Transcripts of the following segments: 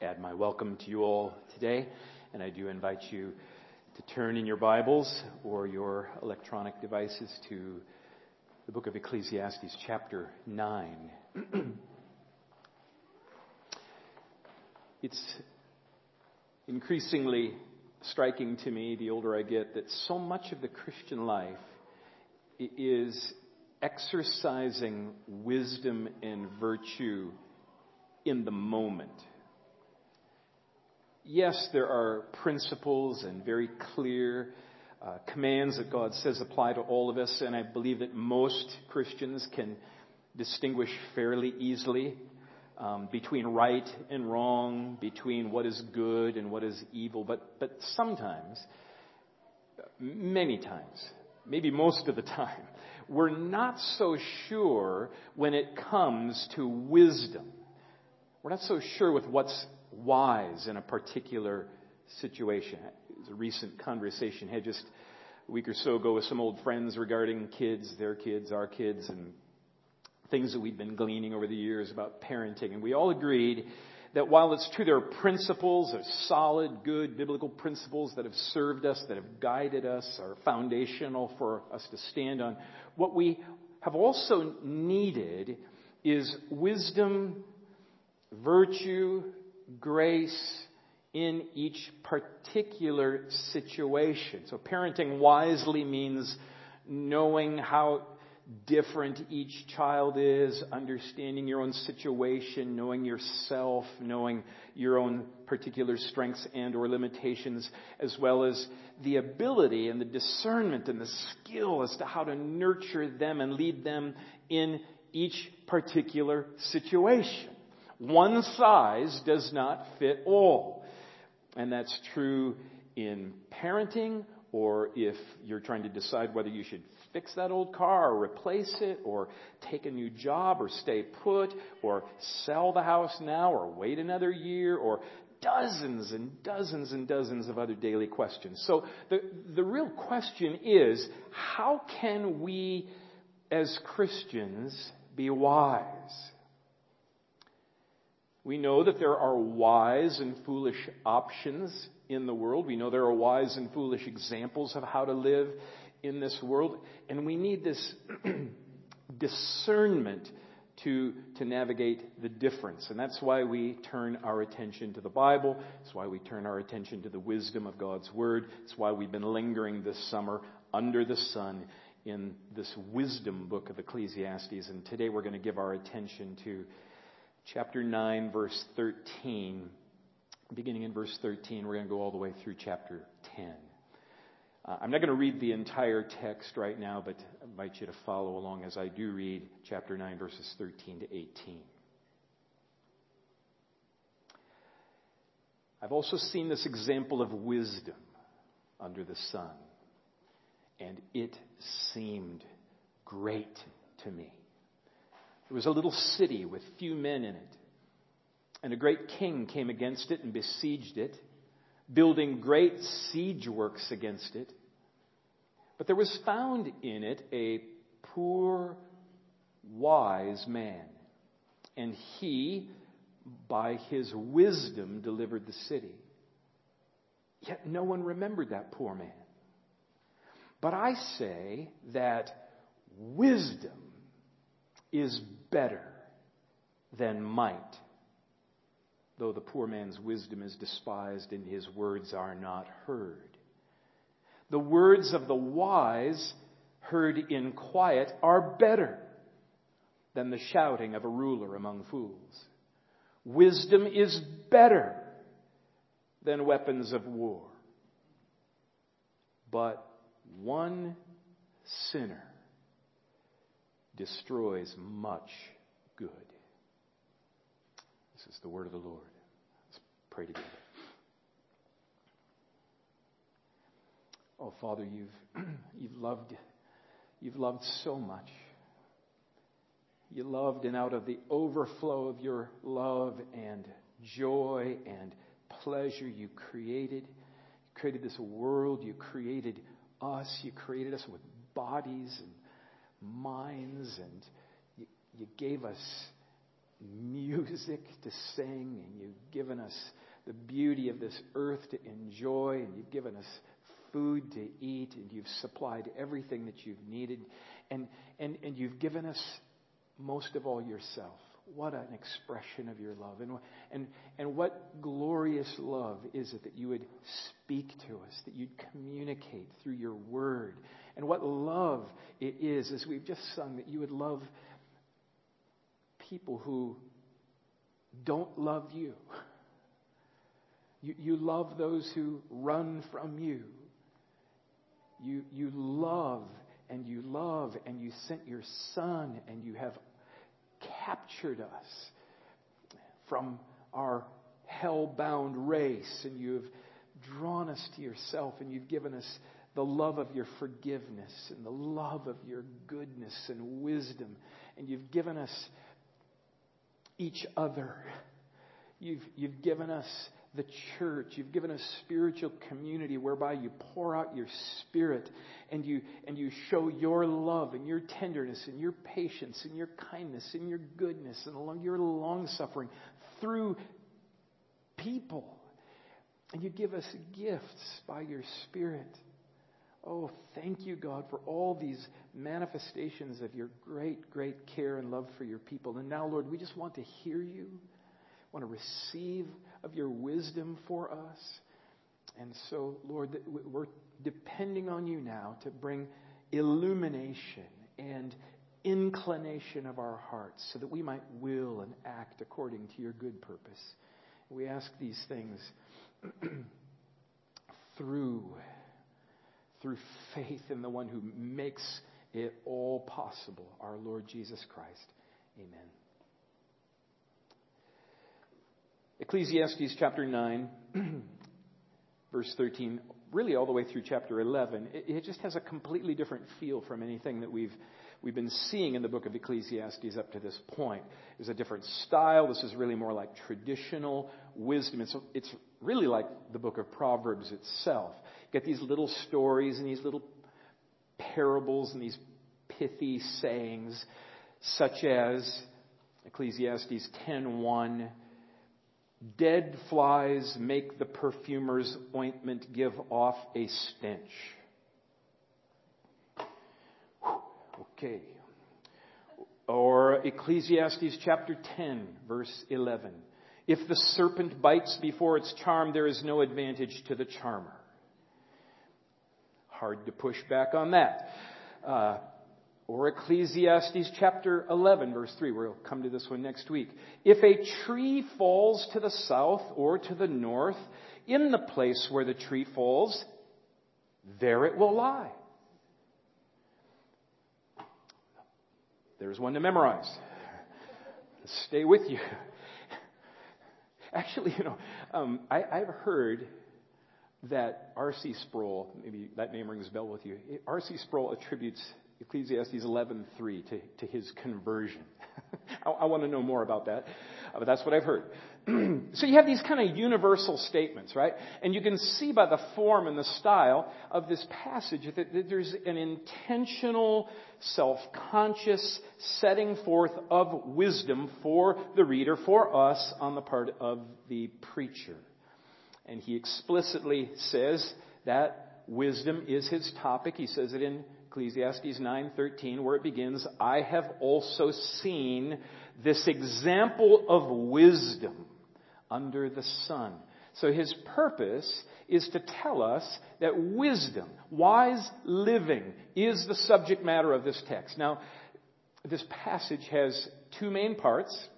add my welcome to you all today, and I do invite you to turn in your Bibles or your electronic devices to the book of Ecclesiastes, chapter 9. it's increasingly striking to me, the older I get, that so much of the Christian life is exercising wisdom and virtue in the moment yes, there are principles and very clear uh, commands that God says apply to all of us, and I believe that most Christians can distinguish fairly easily um, between right and wrong, between what is good and what is evil. But but sometimes, many times, maybe most of the time, we're not so sure when it comes to wisdom. We're not so sure with what's wise in a particular situation. A recent conversation I had just a week or so ago with some old friends regarding kids, their kids, our kids, and things that we've been gleaning over the years about parenting. And we all agreed that while it's true there are principles, there are solid, good biblical principles that have served us, that have guided us, are foundational for us to stand on, what we have also needed is wisdom, virtue, grace in each particular situation. So parenting wisely means knowing how different each child is, understanding your own situation, knowing yourself, knowing your own particular strengths and or limitations, as well as the ability and the discernment and the skill as to how to nurture them and lead them in each particular situation. One size does not fit all. And that's true in parenting, or if you're trying to decide whether you should fix that old car or replace it, or take a new job, or stay put, or sell the house now, or wait another year, or dozens and dozens and dozens of other daily questions. So the, the real question is, how can we as Christians be wise? We know that there are wise and foolish options in the world. We know there are wise and foolish examples of how to live in this world. And we need this discernment to, to navigate the difference. And that's why we turn our attention to the Bible. It's why we turn our attention to the wisdom of God's Word. It's why we've been lingering this summer under the sun in this wisdom book of Ecclesiastes. And today we're going to give our attention to chapter 9, verse 13. Beginning in verse 13, we're going to go all the way through chapter 10. Uh, I'm not going to read the entire text right now, but I invite you to follow along as I do read chapter 9, verses 13 to 18. I've also seen this example of wisdom under the sun, and it seemed great to me. It was a little city with few men in it. And a great king came against it and besieged it, building great siege works against it. But there was found in it a poor, wise man. And he, by his wisdom, delivered the city. Yet no one remembered that poor man. But I say that wisdom is better than might, though the poor man's wisdom is despised and his words are not heard. The words of the wise, heard in quiet, are better than the shouting of a ruler among fools. Wisdom is better than weapons of war. But one sinner destroys much good. This is the word of the Lord. Let's pray together. Oh, Father, you've, you've loved, you've loved so much. You loved, and out of the overflow of your love and joy and pleasure, you created. You created this world. You created us. You created us with bodies and minds, and you, you gave us music to sing, and you've given us the beauty of this earth to enjoy, and you've given us food to eat, and you've supplied everything that you've needed, and, and, and you've given us most of all yourself. What an expression of your love. And, and, and what glorious love is it that you would speak to us, that you'd communicate through your word. And what love it is, as we've just sung, that you would love people who don't love you. You, you love those who run from you. You, you love and you love and you sent your son and you have captured us from our hell bound race, and you have drawn us to yourself, and you've given us the love of your forgiveness and the love of your goodness and wisdom, and you've given us each other. You've, you've given us the church. You've given us spiritual community whereby you pour out your spirit and you, and you show your love and your tenderness and your patience and your kindness and your goodness and your long suffering through people. And you give us gifts by your spirit. Oh, thank you, God, for all these manifestations of your great, great care and love for your people. And now, Lord, we just want to hear you want to receive of your wisdom for us. And so, Lord, we're depending on you now to bring illumination and inclination of our hearts so that we might will and act according to your good purpose. We ask these things through through faith in the one who makes it all possible, our Lord Jesus Christ. Amen. Ecclesiastes chapter 9, verse 13, really all the way through chapter 11, it, it, just has a completely different feel from anything that we've, we've been seeing in the book of Ecclesiastes up to this point. There's a different style. This is really more like traditional wisdom. It's, it's really like the book of Proverbs itself. Get these little stories and these little parables and these pithy sayings, such as Ecclesiastes 10.1, Dead flies make the perfumer's ointment give off a stench. Okay. Or Ecclesiastes chapter 10, verse 11. If the serpent bites before it's charm there is no advantage to the charmer. Hard to push back on that. Uh, or Ecclesiastes chapter 11, verse 3. We'll come to this one next week. If a tree falls to the south or to the north, in the place where the tree falls, there it will lie. There's one to memorize. Stay with you. Actually, you know, um, I, I've heard that R.C. Sproul, maybe that name rings a bell with you. R.C. Sproul attributes Ecclesiastes 11:3 to, to his conversion. I, I want to know more about that, but that's what I've heard. so you have these kind of universal statements, right? And you can see by the form and the style of this passage that, that there's an intentional, self-conscious setting forth of wisdom for the reader, for us, on the part of the preacher. And he explicitly says that wisdom is his topic. He says it in Ecclesiastes 9:13 where it begins, I have also seen this example of wisdom under the sun. So his purpose is to tell us that wisdom, wise living, is the subject matter of this text. Now, this passage has two main parts.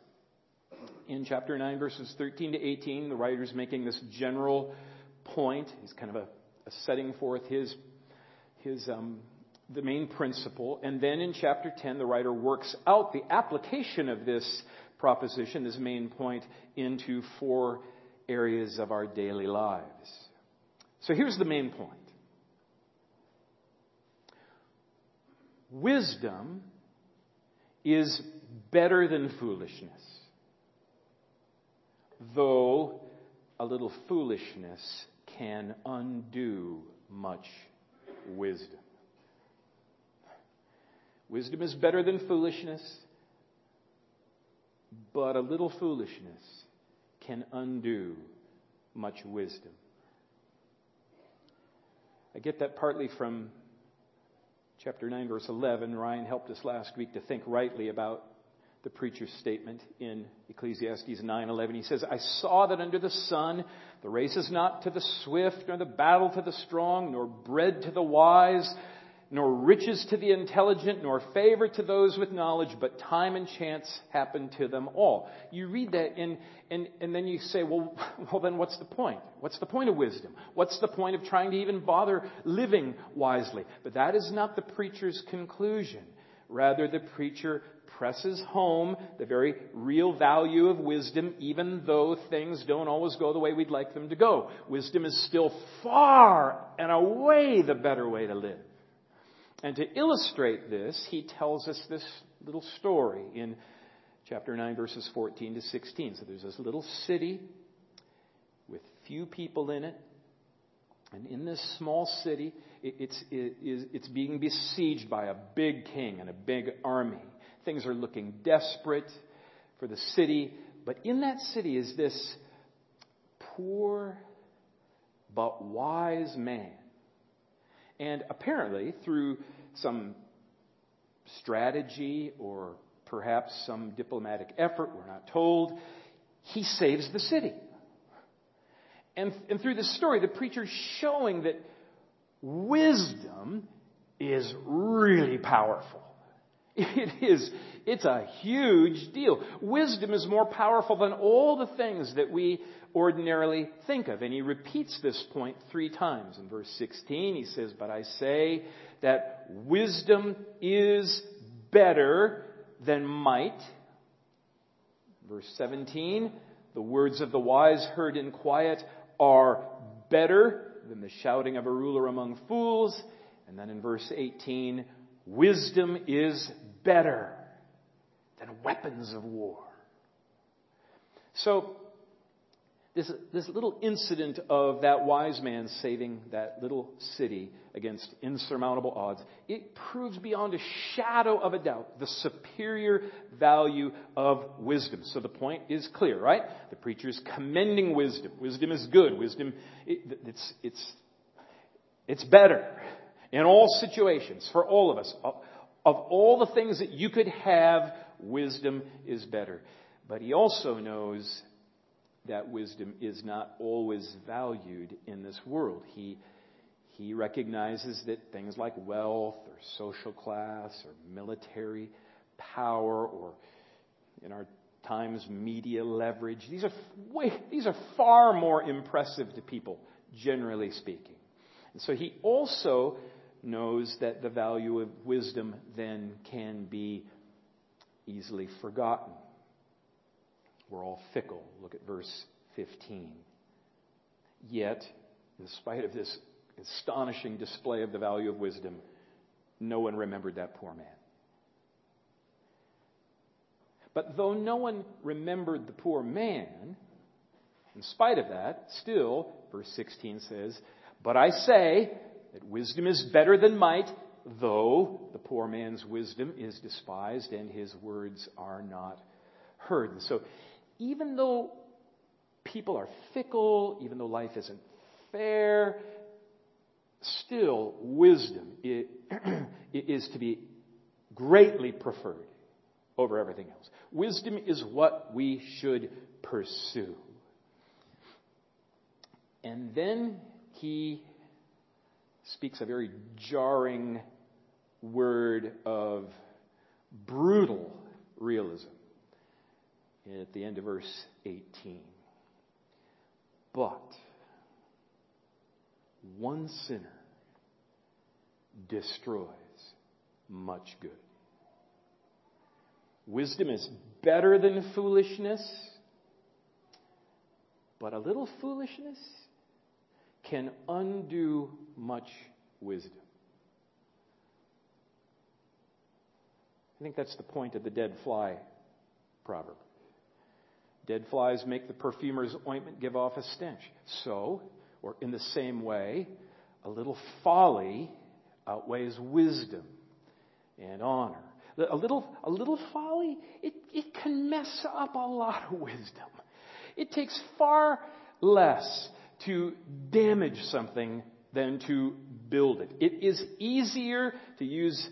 In chapter 9, verses 13 to 18, the writer is making this general point. He's kind of a, a setting forth his, his um, the main principle. And then in chapter 10, the writer works out the application of this proposition, this main point, into four areas of our daily lives. So here's the main point Wisdom is better than foolishness, though a little foolishness can undo much wisdom. Wisdom is better than foolishness. but a little foolishness can undo much wisdom. I get that partly from chapter 9, verse 11. Ryan helped us last week to think rightly about the preacher's statement in Ecclesiastes 9:11. He says, "I saw that under the sun the race is not to the swift, nor the battle to the strong, nor bread to the wise, nor riches to the intelligent, nor favor to those with knowledge, but time and chance happen to them all. You read that and, and, and then you say, well, well then what's the point? What's the point of wisdom? What's the point of trying to even bother living wisely? But that is not the preacher's conclusion. Rather, the preacher presses home the very real value of wisdom, even though things don't always go the way we'd like them to go. Wisdom is still far and away the better way to live. And to illustrate this, he tells us this little story in chapter 9, verses 14 to 16. So there's this little city with few people in it. And in this small city, it's, it's being besieged by a big king and a big army. Things are looking desperate for the city. But in that city is this poor but wise man and apparently, through some strategy or perhaps some diplomatic effort, we're not told, he saves the city. And, and through this story, the preacher's showing that wisdom is really powerful. It is, it's a huge deal. Wisdom is more powerful than all the things that we ordinarily think of. And he repeats this point three times. In verse 16, he says, But I say that wisdom is better than might. Verse 17, the words of the wise heard in quiet are better than the shouting of a ruler among fools. And then in verse 18, wisdom is better than weapons of war. So, this, this little incident of that wise man saving that little city against insurmountable odds, it proves beyond a shadow of a doubt the superior value of wisdom. So the point is clear, right? The preacher is commending wisdom. Wisdom is good. Wisdom, it, it's, it's, it's better in all situations for all of us. Uh, Of all the things that you could have, wisdom is better. But he also knows that wisdom is not always valued in this world. He, he recognizes that things like wealth or social class or military power or, in our times, media leverage, these are, way, these are far more impressive to people, generally speaking. And so he also knows that the value of wisdom then can be easily forgotten. We're all fickle. Look at verse 15. Yet, in spite of this astonishing display of the value of wisdom, no one remembered that poor man. But though no one remembered the poor man, in spite of that, still, verse 16 says, But I say that wisdom is better than might, though the poor man's wisdom is despised and his words are not heard. And so even though people are fickle, even though life isn't fair, still wisdom is to be greatly preferred over everything else. Wisdom is what we should pursue. And then he speaks a very jarring word of brutal realism at the end of verse 18. But one sinner destroys much good. Wisdom is better than foolishness, but a little foolishness can undo much wisdom. I think that's the point of the dead fly proverb. Dead flies make the perfumer's ointment give off a stench. So, or in the same way, a little folly outweighs wisdom and honor. A little, a little folly, it, it can mess up a lot of wisdom. It takes far less to damage something than to build it. It is easier to use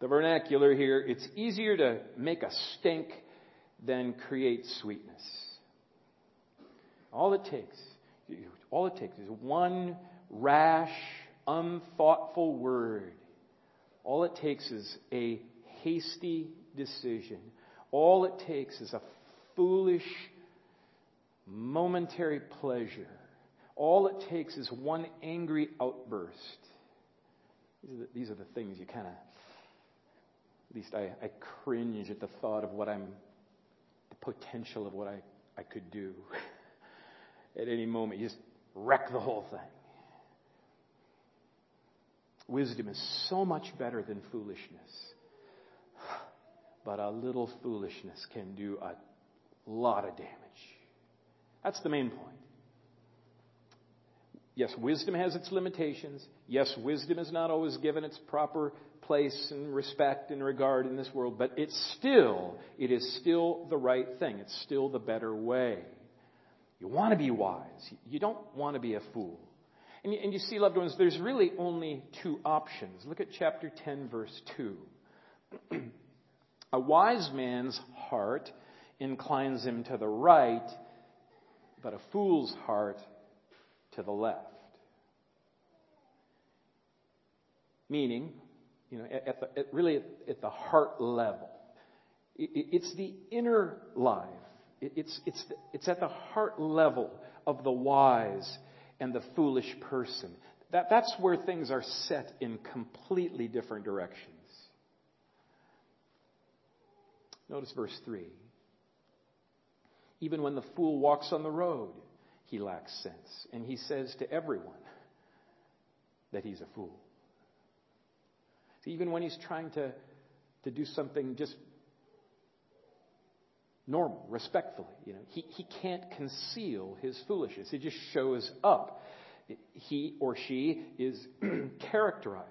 the vernacular here, it's easier to make a stink than create sweetness. All it takes, all it takes is one rash, unthoughtful word. All it takes is a hasty decision. All it takes is a foolish, momentary pleasure. All it takes is one angry outburst. These are the, these are the things you kind of, at least I, I cringe at the thought of what I'm, the potential of what I, I could do at any moment. You just wreck the whole thing. Wisdom is so much better than foolishness. But a little foolishness can do a lot of damage. That's the main point. Yes, wisdom has its limitations. Yes, wisdom is not always given its proper place and respect and regard in this world, but it's still, it is still the right thing. It's still the better way. You want to be wise. You don't want to be a fool. And you, and you see, loved ones, there's really only two options. Look at chapter 10, verse 2. a wise man's heart inclines him to the right, but a fool's heart to the left. Meaning, you know, at the, at really at the heart level. It's the inner life. It's, it's, it's at the heart level of the wise and the foolish person. That, that's where things are set in completely different directions. Notice verse 3. Even when the fool walks on the road, he lacks sense. And he says to everyone that he's a fool. So even when he's trying to, to do something just normal, respectfully. You know, he, he can't conceal his foolishness. It just shows up. He or she is characterized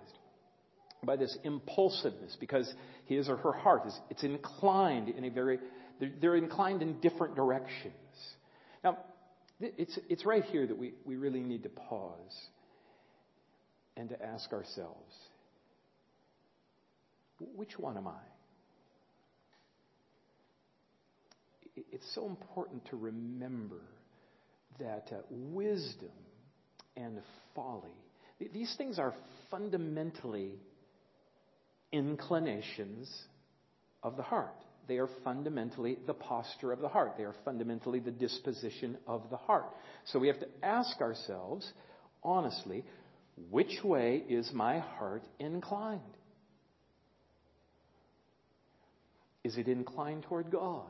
by this impulsiveness because his or her heart is it's inclined in a very they're, they're inclined in different directions. It's it's right here that we, we really need to pause and to ask ourselves, which one am I? it's so important to remember that uh, wisdom and folly, these things are fundamentally inclinations of the heart. They are fundamentally the posture of the heart. They are fundamentally the disposition of the heart. So we have to ask ourselves, honestly, which way is my heart inclined? Is it inclined toward God?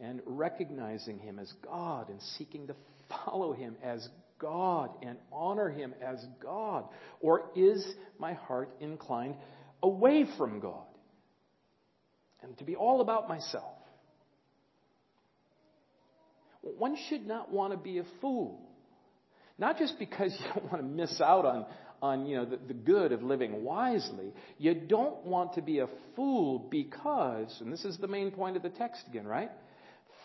and recognizing Him as God and seeking to follow Him as God and honor Him as God? Or is my heart inclined away from God and to be all about myself? One should not want to be a fool. Not just because you don't want to miss out on, on you know, the, the good of living wisely. You don't want to be a fool because, and this is the main point of the text again, right?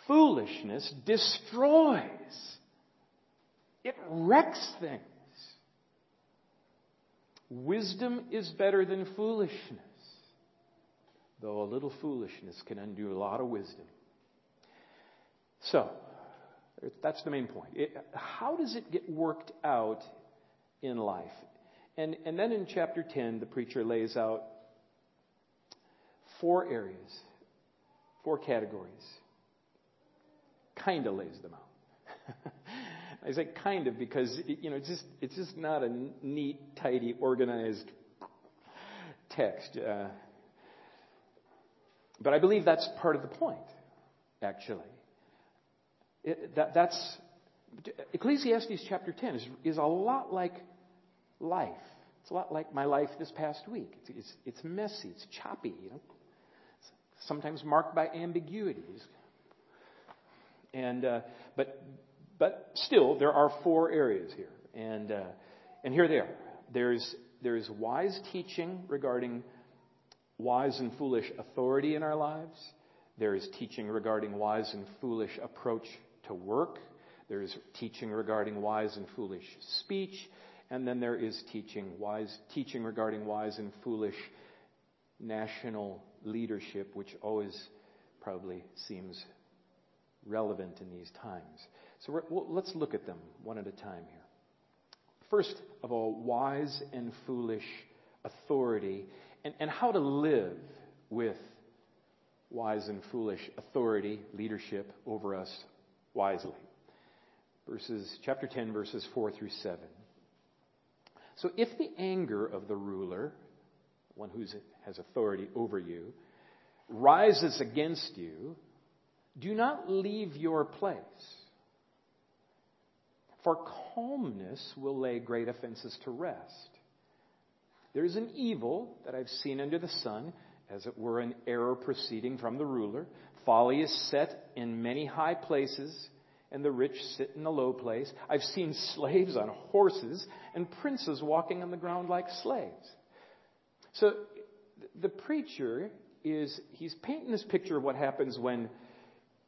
foolishness destroys. It wrecks things. Wisdom is better than foolishness, though a little foolishness can undo a lot of wisdom. So, that's the main point. It, how does it get worked out in life? And, and then in chapter 10, the preacher lays out four areas, four categories kind of lays them out. I say kind of because you know it's just it's just not a neat, tidy, organized text. Uh, but I believe that's part of the point, actually. It, that, that's Ecclesiastes chapter 10 is, is a lot like life. It's a lot like my life this past week. It's, it's, it's messy, it's choppy, you know. Sometimes marked by ambiguities. And, uh, but, but still, there are four areas here. And, uh, and here they are. There's, there's wise teaching regarding wise and foolish authority in our lives. There is teaching regarding wise and foolish approach to work. There is teaching regarding wise and foolish speech. And then there is teaching wise, teaching regarding wise and foolish national leadership, which always probably seems relevant in these times. So well, let's look at them one at a time here. First of all, wise and foolish authority and, and how to live with wise and foolish authority, leadership over us wisely. Verses, chapter 10, verses 4 through 7. So if the anger of the ruler, one who has authority over you, rises against you, do not leave your place. For calmness will lay great offenses to rest. There is an evil that I've seen under the sun, as it were an error proceeding from the ruler. Folly is set in many high places, and the rich sit in a low place. I've seen slaves on horses and princes walking on the ground like slaves. So the preacher is he's painting this picture of what happens when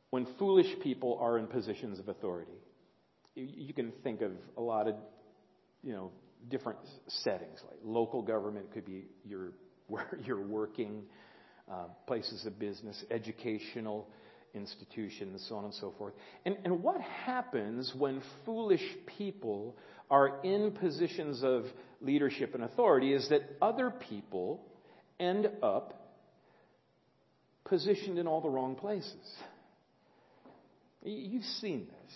when foolish people are in positions of authority. You, you can think of a lot of you know different settings, like local government could be your where you're working, uh, places of business, educational institutions, so on and so forth. And, and what happens when foolish people are in positions of leadership and authority is that other people end up positioned in all the wrong places. You've seen this.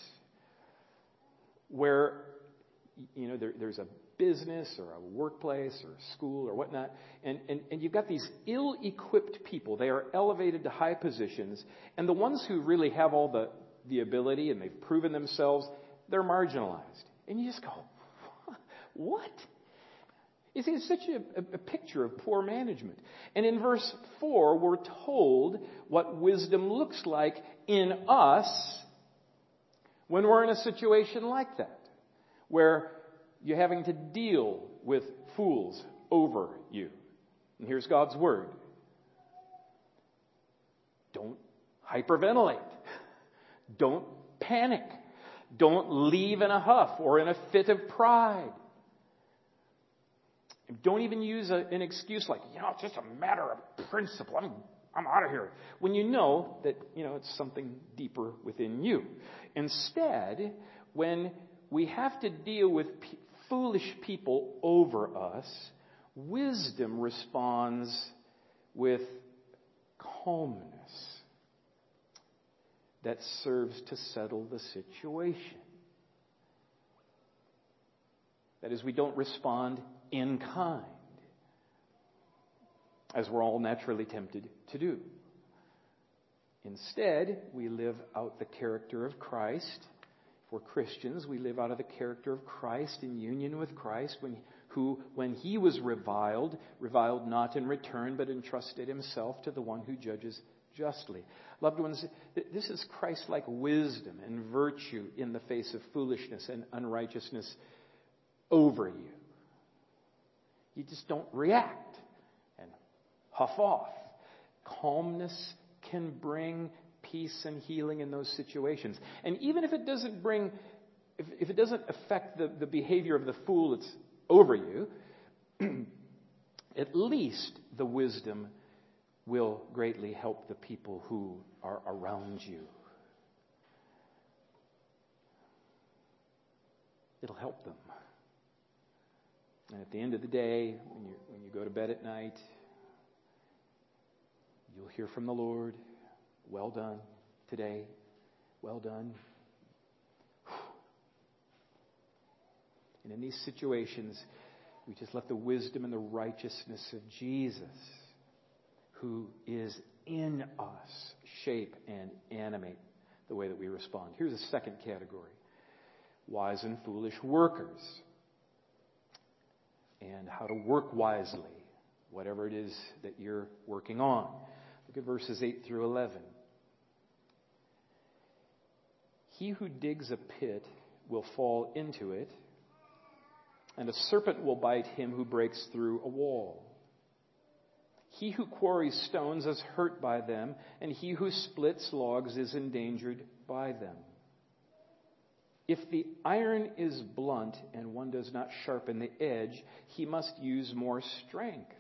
Where, you know, there, there's a business or a workplace or a school or whatnot, and, and, and you've got these ill equipped people. They are elevated to high positions, and the ones who really have all the, the ability and they've proven themselves, they're marginalized. And you just go, what? It's, it's such a, a picture of poor management. And in verse 4, we're told what wisdom looks like in us when we're in a situation like that, where you're having to deal with fools over you. And here's God's word. Don't hyperventilate. Don't panic. Don't leave in a huff or in a fit of pride. Don't even use a, an excuse like, you know, it's just a matter of principle. I'm, I'm out of here. When you know that, you know, it's something deeper within you. Instead, when we have to deal with foolish people over us, wisdom responds with calmness that serves to settle the situation. That is, we don't respond in kind, as we're all naturally tempted to do. Instead, we live out the character of Christ for Christians, we live out of the character of Christ in union with Christ, when, who, when he was reviled, reviled not in return, but entrusted himself to the one who judges justly. Loved ones, this is Christ like wisdom and virtue in the face of foolishness and unrighteousness over you. You just don't react and huff off. Calmness can bring peace and healing in those situations. And even if it doesn't bring, if, if it doesn't affect the, the behavior of the fool that's over you, at least the wisdom will greatly help the people who are around you. It'll help them. And at the end of the day, when you, when you go to bed at night, you'll hear from the Lord. Well done today. Well done. And in these situations, we just let the wisdom and the righteousness of Jesus, who is in us, shape and animate the way that we respond. Here's a second category wise and foolish workers, and how to work wisely, whatever it is that you're working on. Look at verses 8 through 11. He who digs a pit will fall into it, and a serpent will bite him who breaks through a wall. He who quarries stones is hurt by them, and he who splits logs is endangered by them. If the iron is blunt and one does not sharpen the edge, he must use more strength.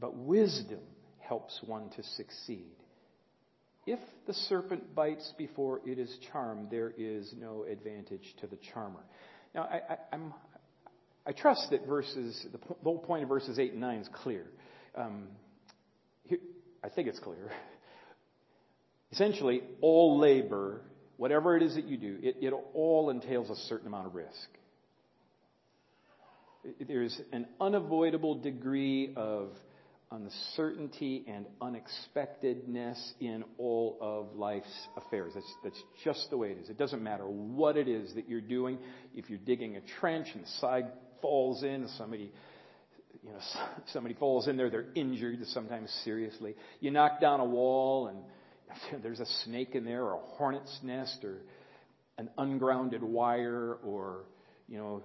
But wisdom helps one to succeed. If the serpent bites before it is charmed, there is no advantage to the charmer. Now, I, I, I trust that verses, the whole point of verses 8 and 9 is clear. Um, here, I think it's clear. Essentially, all labor, whatever it is that you do, it, it all entails a certain amount of risk. There's an unavoidable degree of uncertainty and unexpectedness in all of life's affairs. That's, that's just the way it is. It doesn't matter what it is that you're doing. If you're digging a trench and the side falls in, somebody, you know, somebody falls in there, they're injured, sometimes seriously. You knock down a wall and there's a snake in there or a hornet's nest or an ungrounded wire or, you know,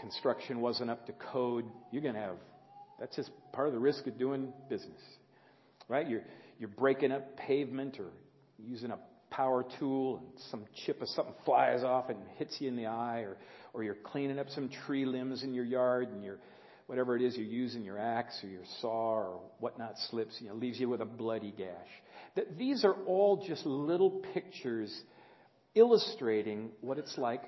construction wasn't up to code. You're going to have that's just part of the risk of doing business, right? You're, you're breaking up pavement or using a power tool and some chip of something flies off and hits you in the eye or, or you're cleaning up some tree limbs in your yard and you're, whatever it is you're using, your axe or your saw or whatnot slips, you know, leaves you with a bloody gash. That these are all just little pictures illustrating what it's like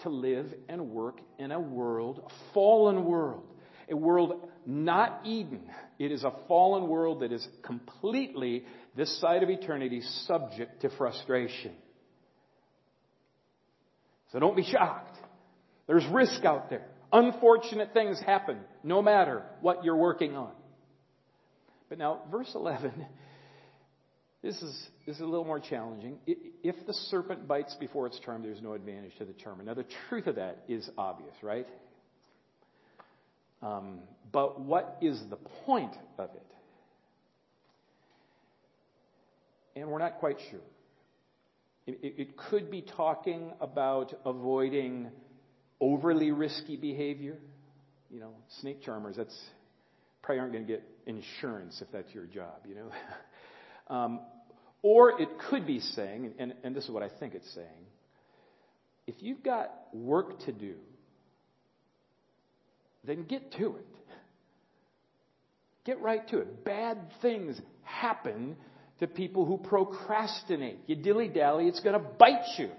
to live and work in a world, a fallen world, a world not Eden. It is a fallen world that is completely, this side of eternity, subject to frustration. So don't be shocked. There's risk out there. Unfortunate things happen no matter what you're working on. But now, verse 11, this is, this is a little more challenging. If the serpent bites before it's charmed, there's no advantage to the charmer. Now, the truth of that is obvious, right? Um, but what is the point of it? And we're not quite sure. It, it, could be talking about avoiding overly risky behavior. You know, snake charmers, that's probably aren't going to get insurance if that's your job, you know. um, or it could be saying, and, and this is what I think it's saying, if you've got work to do, then get to it. Get right to it. Bad things happen to people who procrastinate. You dilly dally, it's going to bite you.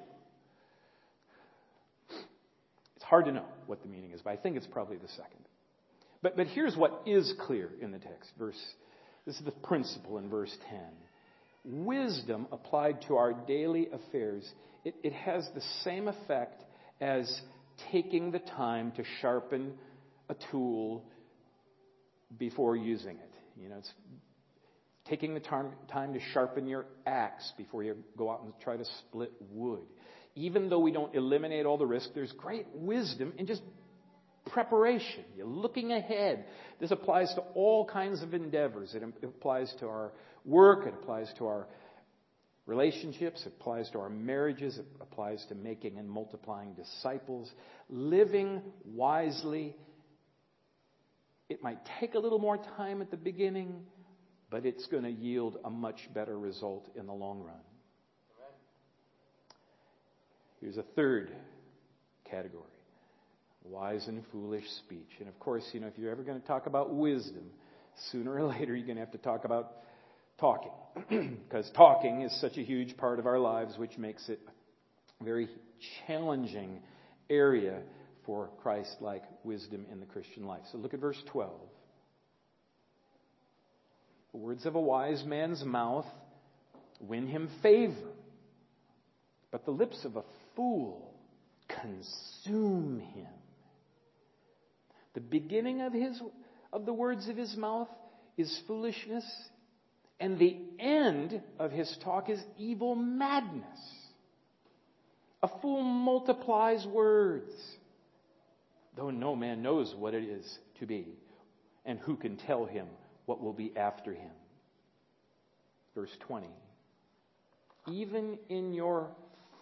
It's hard to know what the meaning is, but I think it's probably the second. But, but here's what is clear in the text. Verse, this is the principle in verse 10. Wisdom applied to our daily affairs, it, it has the same effect as taking the time to sharpen a tool before using it. You know, it's taking the time, time to sharpen your axe before you go out and try to split wood. Even though we don't eliminate all the risk, there's great wisdom in just preparation. You're looking ahead. This applies to all kinds of endeavors. It applies to our work. It applies to our relationships. It applies to our marriages. It applies to making and multiplying disciples. Living wisely it might take a little more time at the beginning, but it's going to yield a much better result in the long run. Here's a third category wise and foolish speech. And of course, you know, if you're ever going to talk about wisdom, sooner or later you're going to have to talk about talking. because talking is such a huge part of our lives, which makes it a very challenging area for Christ like wisdom in the Christian life. So look at verse 12. The words of a wise man's mouth win him favor, but the lips of a fool consume him. The beginning of his of the words of his mouth is foolishness, and the end of his talk is evil madness. A fool multiplies words though no man knows what it is to be, and who can tell him what will be after him. Verse 20. Even in your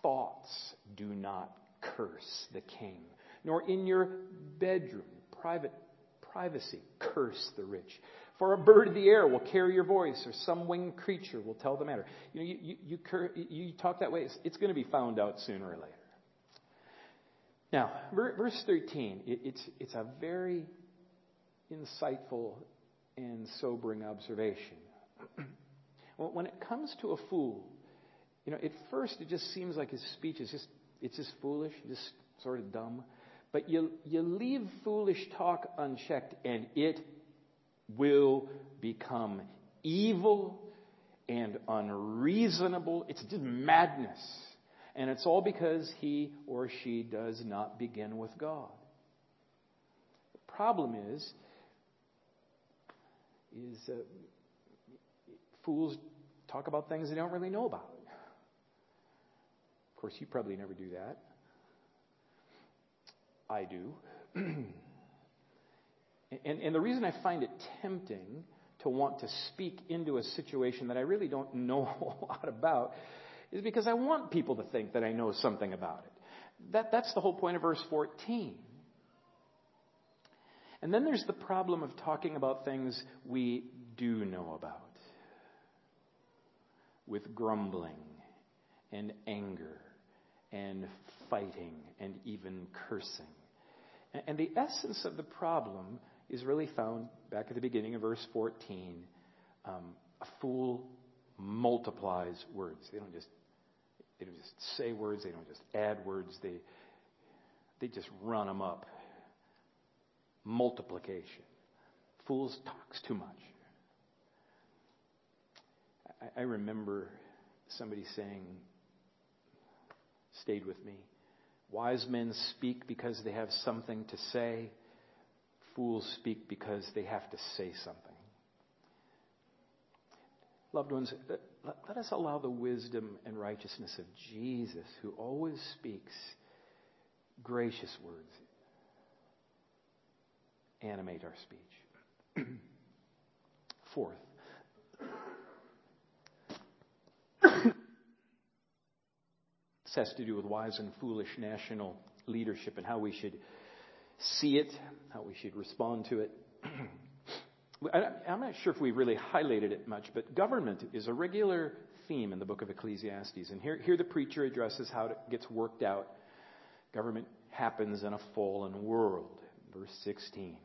thoughts do not curse the king, nor in your bedroom, private privacy, curse the rich. For a bird of the air will carry your voice, or some winged creature will tell the matter. You know, you, you, you, you talk that way, it's, it's, going to be found out sooner or later. Now, verse 13, it's, it's a very insightful and sobering observation. when it comes to a fool, you know, at first it just seems like his speech is just, it's just foolish, just sort of dumb. But you, you leave foolish talk unchecked and it will become evil and unreasonable. It's just madness. And it's all because he or she does not begin with God. The problem is, is uh, fools talk about things they don't really know about. Of course, you probably never do that. I do. and, and the reason I find it tempting to want to speak into a situation that I really don't know a lot about is because I want people to think that I know something about it. That, that's the whole point of verse 14. And then there's the problem of talking about things we do know about with grumbling and anger and fighting and even cursing. And the essence of the problem is really found back at the beginning of verse 14. Um, a fool multiplies words. They don't just they don't just say words. They don't just add words. They they just run them up. Multiplication. Fools talks too much. I, I remember somebody saying, stayed with me. Wise men speak because they have something to say. Fools speak because they have to say something. Loved ones, uh, let us allow the wisdom and righteousness of Jesus, who always speaks gracious words, animate our speech. Fourth, This has to do with wise and foolish national leadership and how we should see it, how we should respond to it. I'm not sure if we really highlighted it much, but government is a regular theme in the book of Ecclesiastes. And here, here the preacher addresses how it gets worked out. Government happens in a fallen world. Verse 16.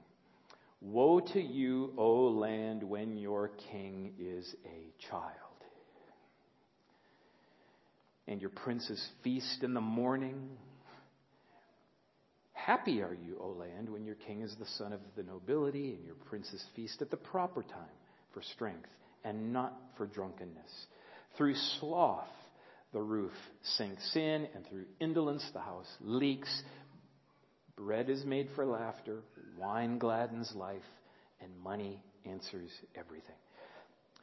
Woe to you, O land, when your king is a child and your princes feast in the morning. Happy are you, O land, when your king is the son of the nobility, and your princes feast at the proper time for strength and not for drunkenness. Through sloth, the roof sinks in, and through indolence, the house leaks. Bread is made for laughter, wine gladdens life, and money answers everything.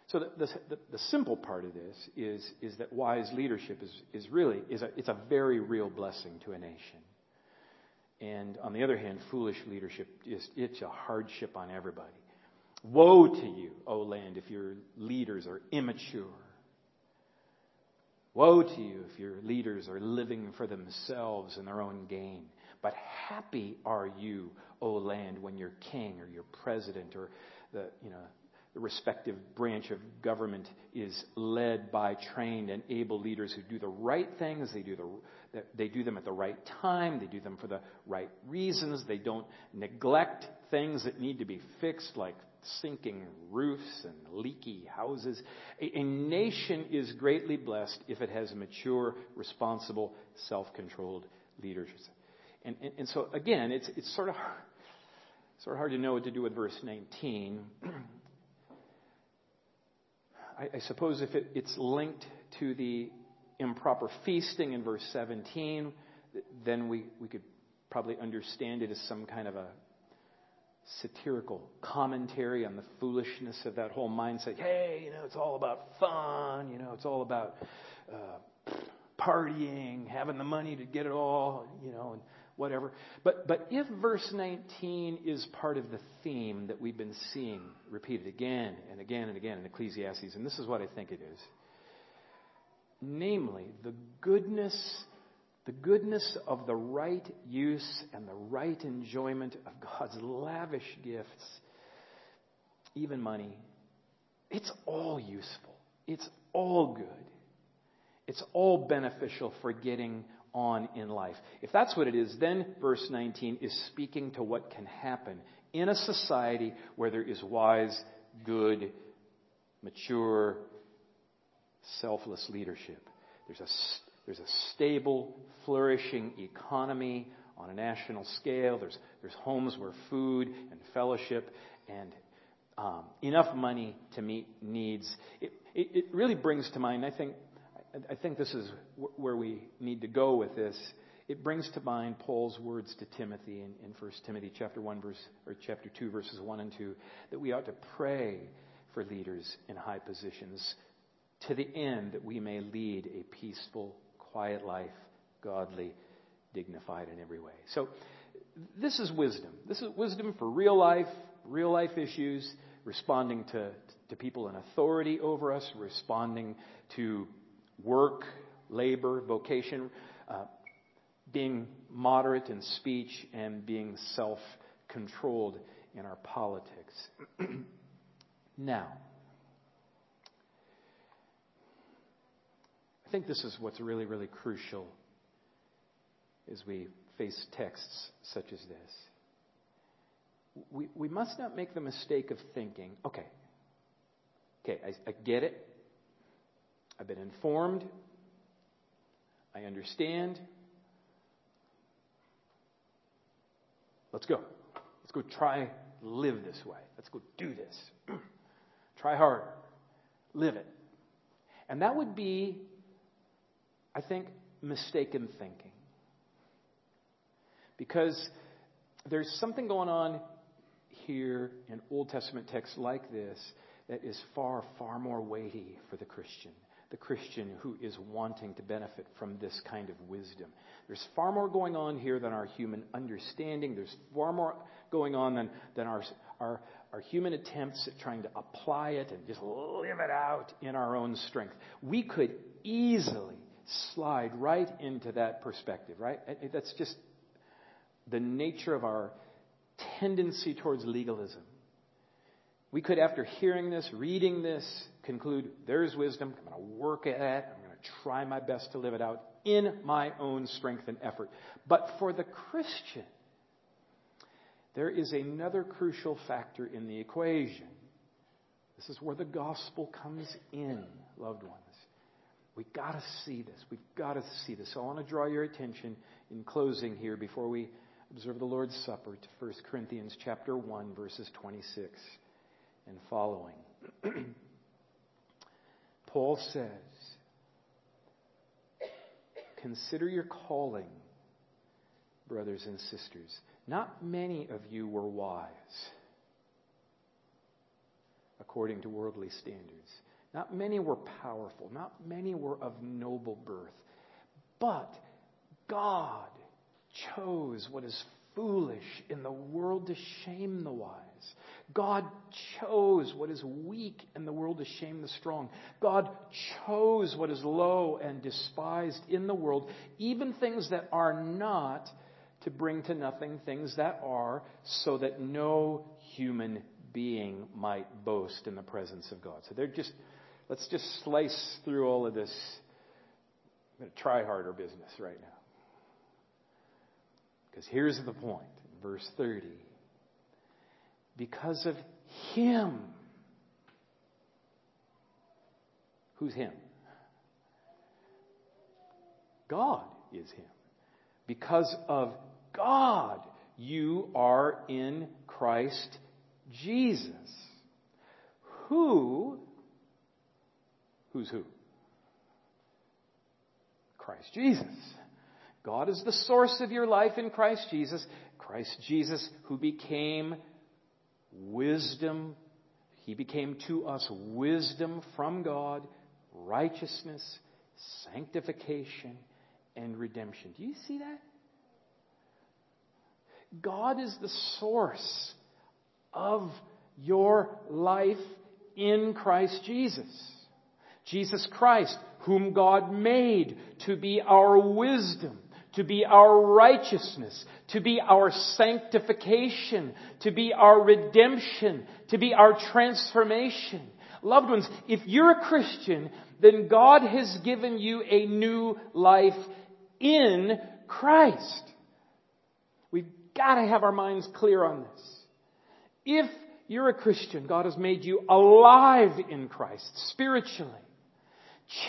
So the, the, the, simple part of this is, is that wise leadership is, is really is a, it's a very real blessing to a nation. And on the other hand, foolish leadership is it's a hardship on everybody. Woe to you, O land, if your leaders are immature. Woe to you if your leaders are living for themselves and their own gain. But happy are you, O land, when your king or your president or the, you know, the respective branch of government is led by trained and able leaders who do the right things. They do, the, they do them at the right time. They do them for the right reasons. They don't neglect things that need to be fixed, like sinking roofs and leaky houses. A, a nation is greatly blessed if it has mature, responsible, self controlled leaders. And, and, and, so, again, it's, it's sort of, sort of hard to know what to do with verse 19. I, I suppose if it, it's linked to the improper feasting in verse 17, then we, we could probably understand it as some kind of a satirical commentary on the foolishness of that whole mindset. Hey, you know, it's all about fun. You know, it's all about uh, partying, having the money to get it all. You know, and whatever. But, but if verse 19 is part of the theme that we've been seeing repeated again and again and again in Ecclesiastes, and this is what I think it is namely, the goodness. The goodness of the right use and the right enjoyment of God's lavish gifts even money. It's all useful. It's all good. It's all beneficial for getting on in life. If that's what it is, then verse 19 is speaking to what can happen in a society where there is wise, good, mature, selfless leadership. There's a, there's a stable, flourishing economy on a national scale. There's, there's homes where food and fellowship and um, enough money to meet needs. It, it, it really brings to mind, I think, I think this is where we need to go with this. It brings to mind Paul's words to Timothy in, in 1 Timothy chapter 1 verse, or chapter 2 verses 1 and 2, that we ought to pray for leaders in high positions to the end that we may lead a peaceful, quiet life, godly, dignified in every way. So, this is wisdom. This is wisdom for real life, real life issues, responding to, to people in authority over us, responding to work, labor, vocation, uh, being moderate in speech, and being self controlled in our politics. now, I think this is what's really, really crucial as we face texts such as this. We, we must not make the mistake of thinking, okay, okay, I, I get it. I've been informed. I understand. Let's go. Let's go try live this way. Let's go do this. try harder. Live it. And that would be, I think, mistaken thinking. Because there's something going on here in Old Testament texts like this that is far, far more weighty for the Christian the Christian who is wanting to benefit from this kind of wisdom. There's far more going on here than our human understanding. There's far more going on than, than our, our, our human attempts at trying to apply it and just live it out in our own strength. We could easily slide right into that perspective, right? That's just the nature of our tendency towards legalism. We could, after hearing this, reading this, conclude there's wisdom. I'm going to work at it. I'm going to try my best to live it out in my own strength and effort. But for the Christian, there is another crucial factor in the equation. This is where the gospel comes in, loved ones. We've got to see this. We've got to see this. So I want to draw your attention in closing here before we observe the Lord's Supper to 1 Corinthians chapter 1 verses 26 and following. Paul says, Consider your calling, brothers and sisters. Not many of you were wise according to worldly standards. Not many were powerful. Not many were of noble birth. But God chose what is foolish in the world to shame the wise. God chose what is weak in the world to shame the strong. God chose what is low and despised in the world, even things that are not, to bring to nothing things that are, so that no human being might boast in the presence of God. So they're just, let's just slice through all of this. I'm going to try harder business right now. Because here's the point, verse 30 because of Him. Who's Him? God is Him. Because of God, you are in Christ Jesus. Who? Who's who? Christ Jesus. God is the source of your life in Christ Jesus. Christ Jesus, who became wisdom. He became to us wisdom from God, righteousness, sanctification, and redemption. Do you see that? God is the source of your life in Christ Jesus. Jesus Christ, whom God made to be our wisdom, to be our righteousness, to be our sanctification, to be our redemption, to be our transformation. Loved ones, if you're a Christian, then God has given you a new life in Christ. We've got to have our minds clear on this. If you're a Christian, God has made you alive in Christ spiritually.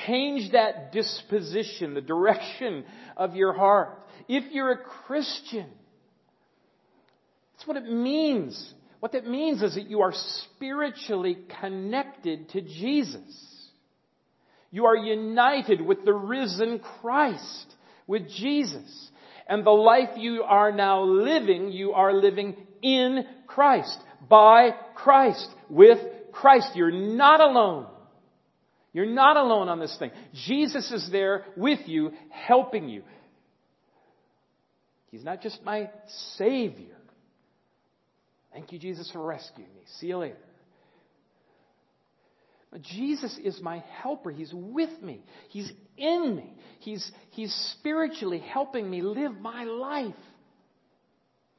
Change that disposition, the direction of your heart. If you're a Christian, that's what it means. What that means is that you are spiritually connected to Jesus. You are united with the risen Christ, with Jesus. And the life you are now living, you are living in Christ, by Christ, with Christ. You're not alone. You're not alone on this thing. Jesus is there with you, helping you. He's not just my Savior. Thank you, Jesus, for rescuing me. See you later. But Jesus is my helper. He's with me. He's in me. He's, he's spiritually helping me live my life.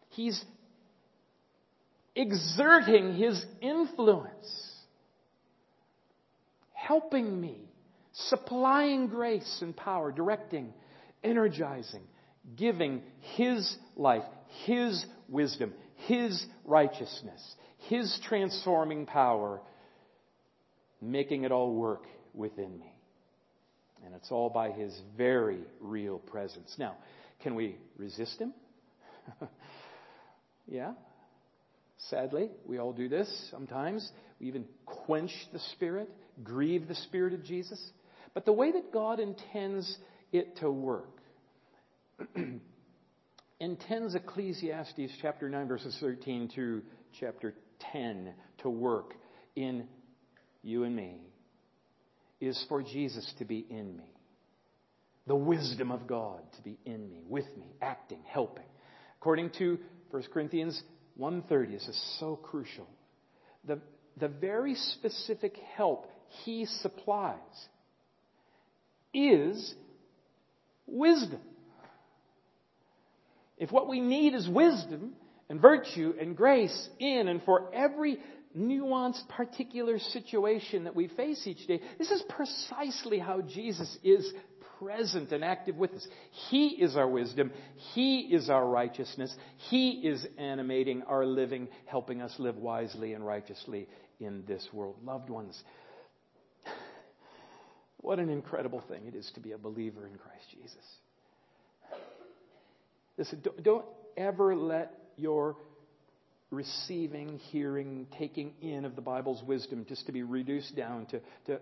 He's exerting His influence helping me, supplying grace and power, directing, energizing, giving His life, His wisdom, His righteousness, His transforming power, making it all work within me. And it's all by His very real presence. Now, can we resist Him? yeah. Sadly, we all do this sometimes. We even quench the Spirit grieve the Spirit of Jesus, but the way that God intends it to work. intends Ecclesiastes chapter 9, verses 13 to chapter 10 to work in you and me is for Jesus to be in me. The wisdom of God to be in me, with me, acting, helping. According to 1 Corinthians 1.30, this is so crucial. The, the very specific help he supplies is wisdom. If what we need is wisdom and virtue and grace in and for every nuanced, particular situation that we face each day, this is precisely how Jesus is present and active with us. He is our wisdom. He is our righteousness. He is animating our living, helping us live wisely and righteously in this world. Loved ones, what an incredible thing it is to be a believer in Christ Jesus. Listen, don't ever let your receiving, hearing, taking in of the Bible's wisdom just to be reduced down to, to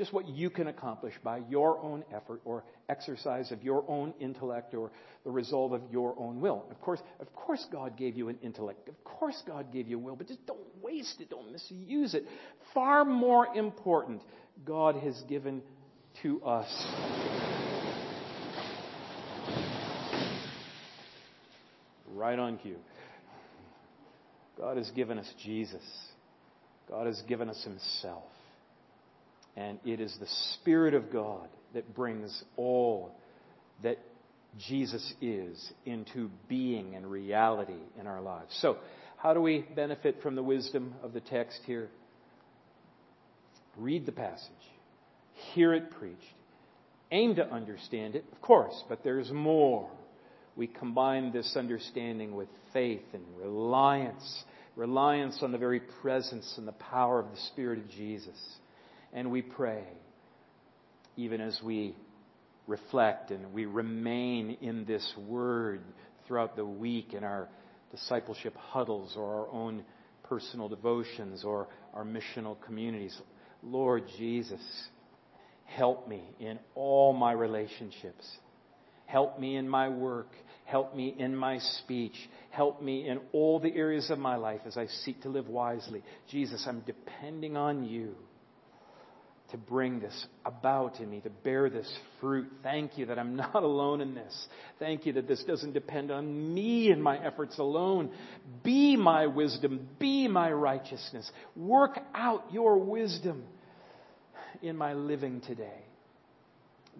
just what you can accomplish by your own effort or exercise of your own intellect or the resolve of your own will. Of course, of course God gave you an intellect. Of course God gave you a will, but just don't waste it, don't misuse it. Far more important, God has given to us. Right on cue. God has given us Jesus. God has given us Himself. And it is the Spirit of God that brings all that Jesus is into being and reality in our lives. So, how do we benefit from the wisdom of the text here? Read the passage, hear it preached, aim to understand it, of course, but there's more. We combine this understanding with faith and reliance, reliance on the very presence and the power of the Spirit of Jesus. And we pray, even as we reflect and we remain in this word throughout the week in our discipleship huddles or our own personal devotions or our missional communities. Lord Jesus, help me in all my relationships. Help me in my work. Help me in my speech. Help me in all the areas of my life as I seek to live wisely. Jesus, I'm depending on you to bring this about in me, to bear this fruit. Thank you that I'm not alone in this. Thank you that this doesn't depend on me and my efforts alone. Be my wisdom. Be my righteousness. Work out your wisdom in my living today.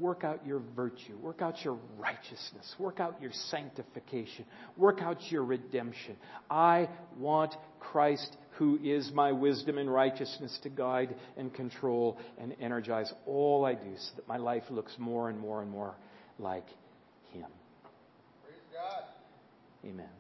work out your virtue, work out your righteousness, work out your sanctification, work out your redemption. I want Christ, who is my wisdom and righteousness, to guide and control and energize all I do so that my life looks more and more and more like Him. Praise God. Amen.